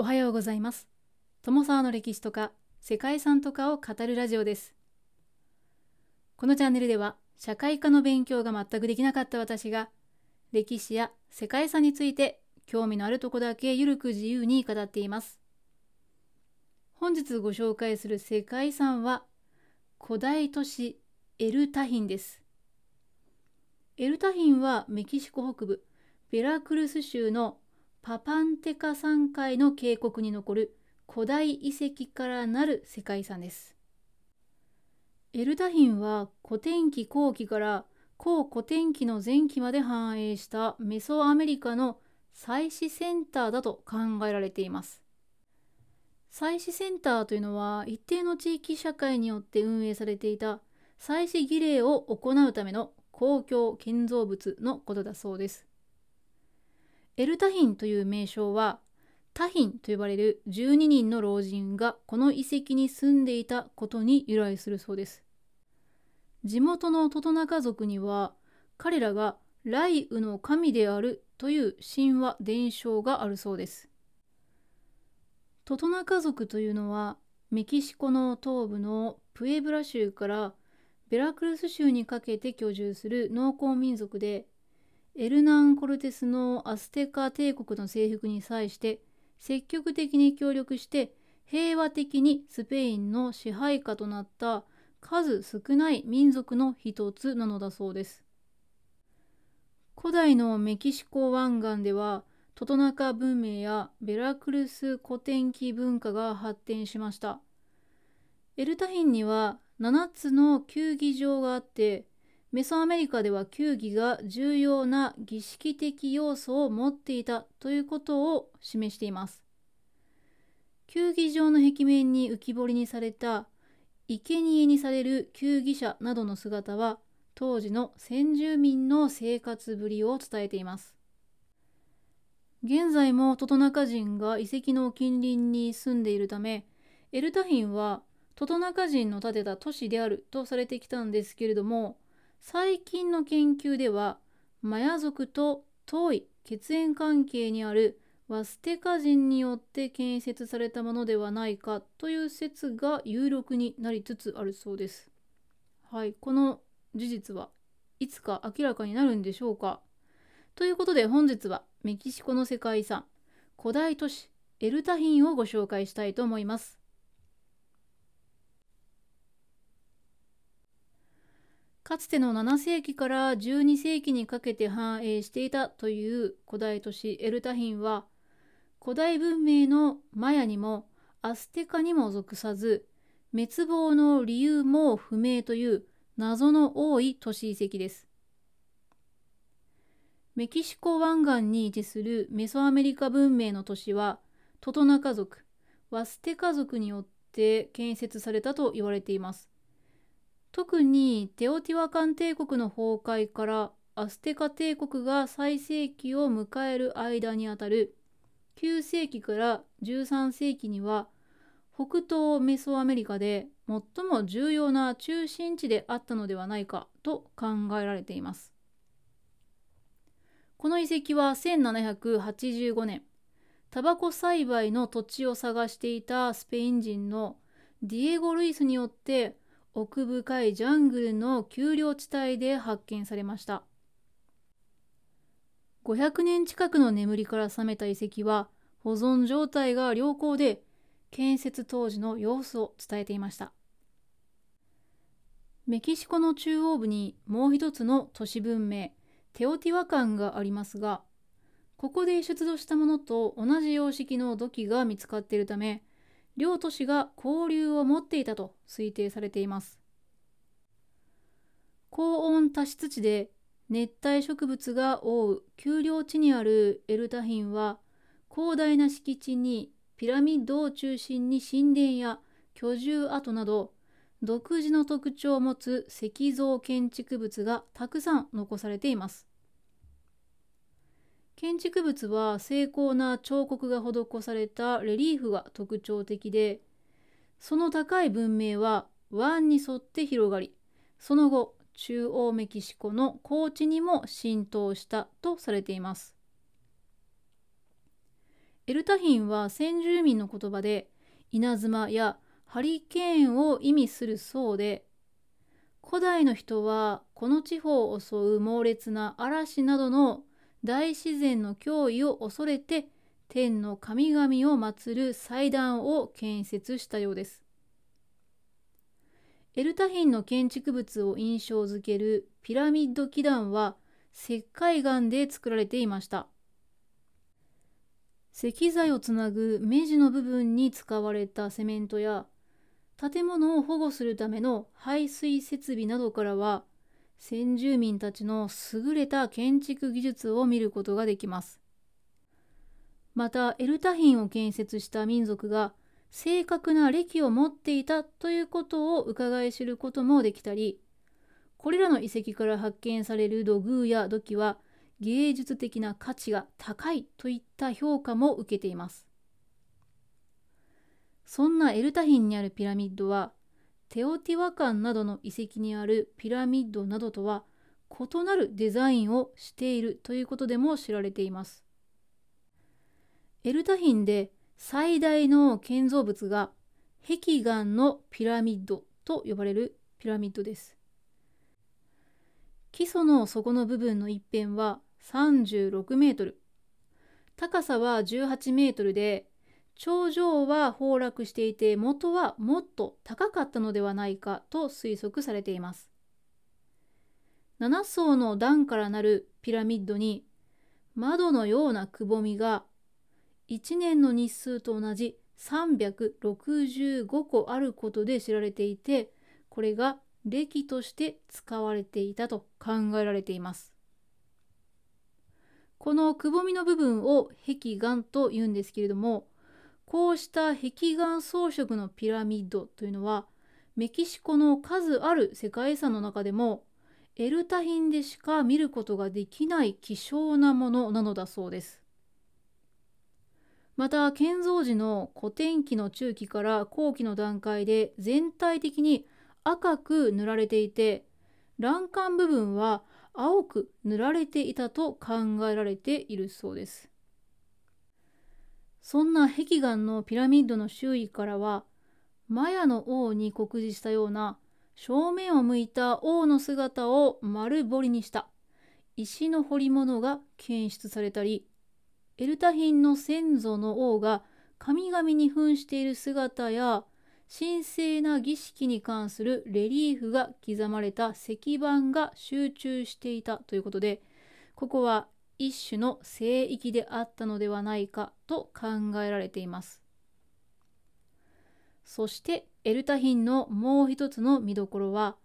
おはようございます。友沢の歴史とか世界遺産とかを語るラジオです。このチャンネルでは社会科の勉強が全くできなかった私が歴史や世界遺産について興味のあるとこだけゆるく自由に語っています。本日ご紹介する世界遺産は古代都市エルタヒンです。エルタヒンはメキシコ北部ベラクルス州のパパンテカ山海の渓谷に残る古代遺跡からなる世界遺産です。エルタヒンは古典期後期から後古典期の前期まで繁栄したメソアメリカの祭祀センターだと考えられています。祭祀センターというのは一定の地域社会によって運営されていた祭祀儀礼を行うための公共建造物のことだそうです。エルタヒンという名称はタヒンと呼ばれる12人の老人がこの遺跡に住んでいたことに由来するそうです。地元のトトナカ族には彼らが雷雨の神であるという神話伝承があるそうです。トトナカ族というのはメキシコの東部のプエブラ州からベラクルス州にかけて居住する農耕民族でエルナン・コルテスのアステカ帝国の征服に際して積極的に協力して平和的にスペインの支配下となった数少ない民族の一つなのだそうです。古代のメキシコ湾岸ではトトナカ文明やベラクルス古典記文化が発展しました。エルタヒンには7つの球技場があってメソアメリカでは球技が重要な儀式的要素を持っていたということを示しています。球技場の壁面に浮き彫りにされた生贄にされる球技者などの姿は当時の先住民の生活ぶりを伝えています。現在もトトナカ人が遺跡の近隣に住んでいるためエルタヒンはトトナカ人の建てた都市であるとされてきたんですけれども最近の研究ではマヤ族と遠い血縁関係にあるワステカ人によって建設されたものではないかという説が有力になりつつあるそうです。はい、この事実はいつか明らかになるんでしょうかということで本日はメキシコの世界遺産古代都市エルタヒンをご紹介したいと思います。かつての7世紀から12世紀にかけて繁栄していたという古代都市エルタヒンは古代文明のマヤにもアステカにも属さず滅亡の理由も不明という謎の多い都市遺跡です。メキシコ湾岸に位置するメソアメリカ文明の都市はトトナカ族、ワステカ族によって建設されたと言われています。特にテオティワカン帝国の崩壊からアステカ帝国が最盛期を迎える間にあたる9世紀から13世紀には北東メソアメリカで最も重要な中心地であったのではないかと考えられています。この遺跡は1785年タバコ栽培の土地を探していたスペイン人のディエゴ・ルイスによって奥深いジャングルの丘陵地帯で発見されました。500年近くの眠りから覚めた遺跡は保存状態が良好で建設当時の様子を伝えていました。メキシコの中央部にもう一つの都市文明テオティワカンがありますがここで出土したものと同じ様式の土器が見つかっているため両都市が交流を持っていたと推定されています。高温多湿地で熱帯植物が多う丘陵地にあるエルタヒンは広大な敷地にピラミッドを中心に神殿や居住跡など独自の特徴を持つ石造建築物がたくさん残されています。建築物は精巧な彫刻が施されたレリーフが特徴的でその高い文明は湾に沿って広がりその後中央メキシコの高地にも浸透したとされています。エルタヒンは先住民の言葉で稲妻やハリケーンを意味するそうで古代の人はこの地方を襲う猛烈な嵐などの大自然の脅威を恐れて天の神々を祀る祭壇を建設したようです。エルタヒンの建築物を印象づけるピラミッド基壇は石灰岩で作られていました。石材をつなぐ目地の部分に使われたセメントや建物を保護するための排水設備などからは先住民たちの優れた建築技術を見ることができます。またエルタヒンを建設した民族が正確な歴を持っていたということを伺い知ることもできたりこれらの遺跡から発見される土偶や土器は芸術的な価値が高いといった評価も受けています。そんなエルタヒンにあるピラミッドはテオティワカンなどの遺跡にあるピラミッドなどとは異なるデザインをしているということでも知られています。エルタヒンで最大の建造物が壁岩のピラミッドと呼ばれるピラミッドです。基礎の底の部分の一辺は36メートル、高さは18メートルで頂上は崩落していて元はもっと高かったのではないかと推測されています。7層の段からなるピラミッドに窓のようなくぼみが1年の日数と同じ365個あることで知られていてこれが歴として使われていたと考えられています。このくぼみの部分を壁岩と言うんですけれどもこうした壁岩装飾のピラミッドというのはメキシコの数ある世界遺産の中でもエルタヒンでしか見ることができない希少なものなのだそうです。また建造時の古典期の中期から後期の段階で全体的に赤く塗られていて欄干部分は青く塗られていたと考えられているそうです。そんな壁岩のピラミッドの周囲からはマヤの王に酷似したような正面を向いた王の姿を丸彫りにした。石の彫り物が検出されたりエルタヒンの先祖の王が神々に扮している姿や神聖な儀式に関するレリーフが刻まれた石板が集中していたということでここは一種の聖域であったのではないかと考えられています。そしてエルタヒンのもう一つの見どころは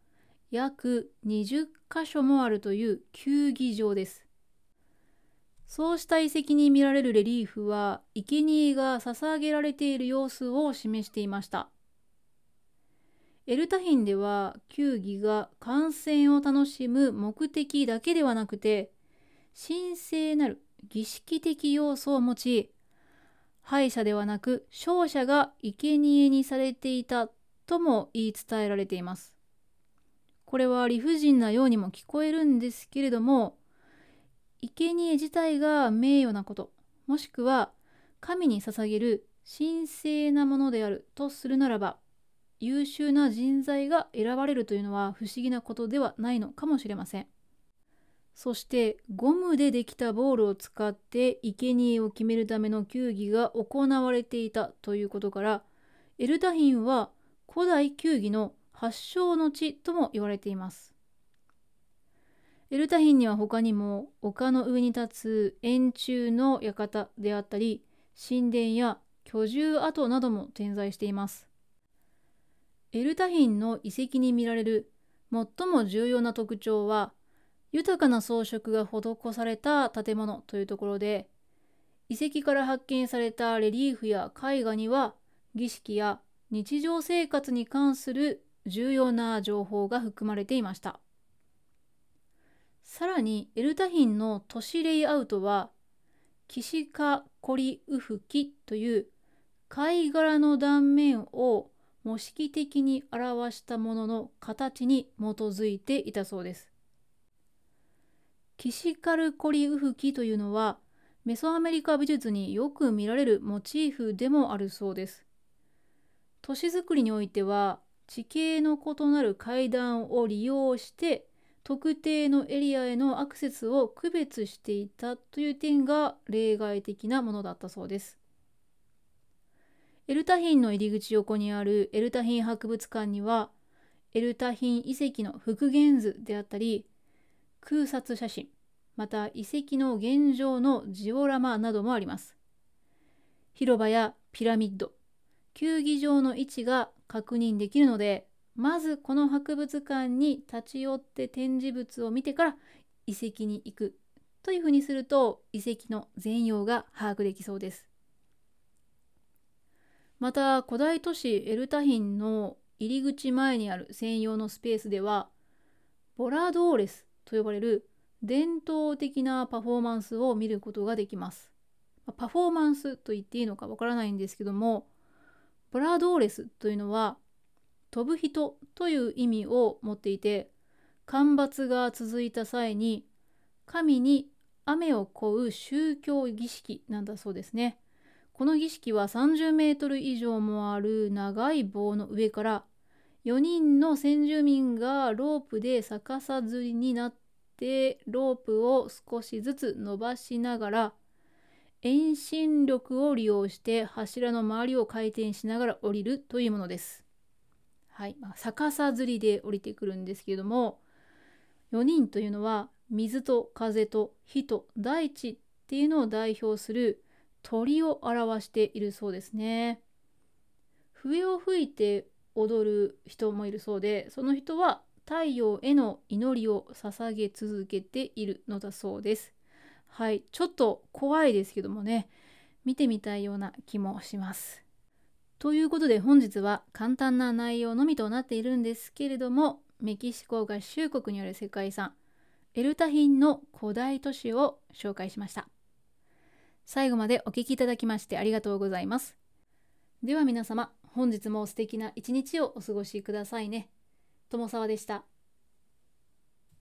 約20箇所もあるという球技場です。そうした遺跡に見られるレリーフは生贄が捧げられている様子を示していました。エルタヒンでは球技が観戦を楽しむ目的だけではなくて神聖なる儀式的要素を持ち敗者ではなく勝者が生贄にされていたとも言い伝えられています。これは理不尽なようにも聞こえるんですけれども生贄自体が名誉なこともしくは神に捧げる神聖なものであるとするならば優秀な人材が選ばれるというのは不思議なことではないのかもしれません。そしてゴムでできたボールを使って生贄を決めるための球技が行われていたということからエルタヒンは古代球技の発祥の地とも言われています。エルタヒンには他にも丘の上に立つ円柱の館であったり神殿や居住跡なども点在しています。エルタヒンの遺跡に見られる最も重要な特徴は豊かな装飾が施された建物というところで遺跡から発見されたレリーフや絵画には儀式や日常生活に関する重要な情報が含まれていました。さらにエルタヒンの都市レイアウトはキシカコリウフキという貝殻の断面を模式的に表したものの形に基づいていたそうです。キシカルコリウフキというのはメソアメリカ美術によく見られるモチーフでもあるそうです。都市づくりにおいては地形の異なる階段を利用して特定のエリアへのアクセスを区別していたという点が例外的なものだったそうです。エルタヒンの入り口横にあるエルタヒン博物館にはエルタヒン遺跡の復元図であったり空撮写真また遺跡の現状のジオラマなどもあります。広場やピラミッド球技場の位置が確認できるのでまずこの博物館に立ち寄って展示物を見てから遺跡に行くというふうにすると遺跡の全容が把握できそうです。また古代都市エルタヒンの入り口前にある専用のスペースではボラドーレスと呼ばれる伝統的なパフォーマンスを見ることができますパフォーマンスと言っていいのかわからないんですけどもボラドーレスというのは飛ぶ人という意味を持っていて干ばつが続いた際に神に雨を乞う宗教儀式なんだそうですね。この儀式は30メートル以上もある長い棒の上から4人の先住民がロープで逆さ吊りになってロープを少しずつ伸ばしながら遠心力を利用して柱の周りを回転しながら降りるというものです。はいまあ、逆さ吊りで降りてくるんですけれども4人というのは水と風と火と大地っていうのを代表する鳥を表しているそうですね。笛を吹いて踊る人もいるそうでその人は太陽への祈りを捧げ続けているのだそうです。はいちょっと怖いですけどもね見てみたいような気もします。ということで本日は簡単な内容のみとなっているんですけれどもメキシコ合衆国による世界遺産エルタヒンの古代都市を紹介しました最後までお聴きいただきましてありがとうございますでは皆様本日も素敵な一日をお過ごしくださいね。友沢でした。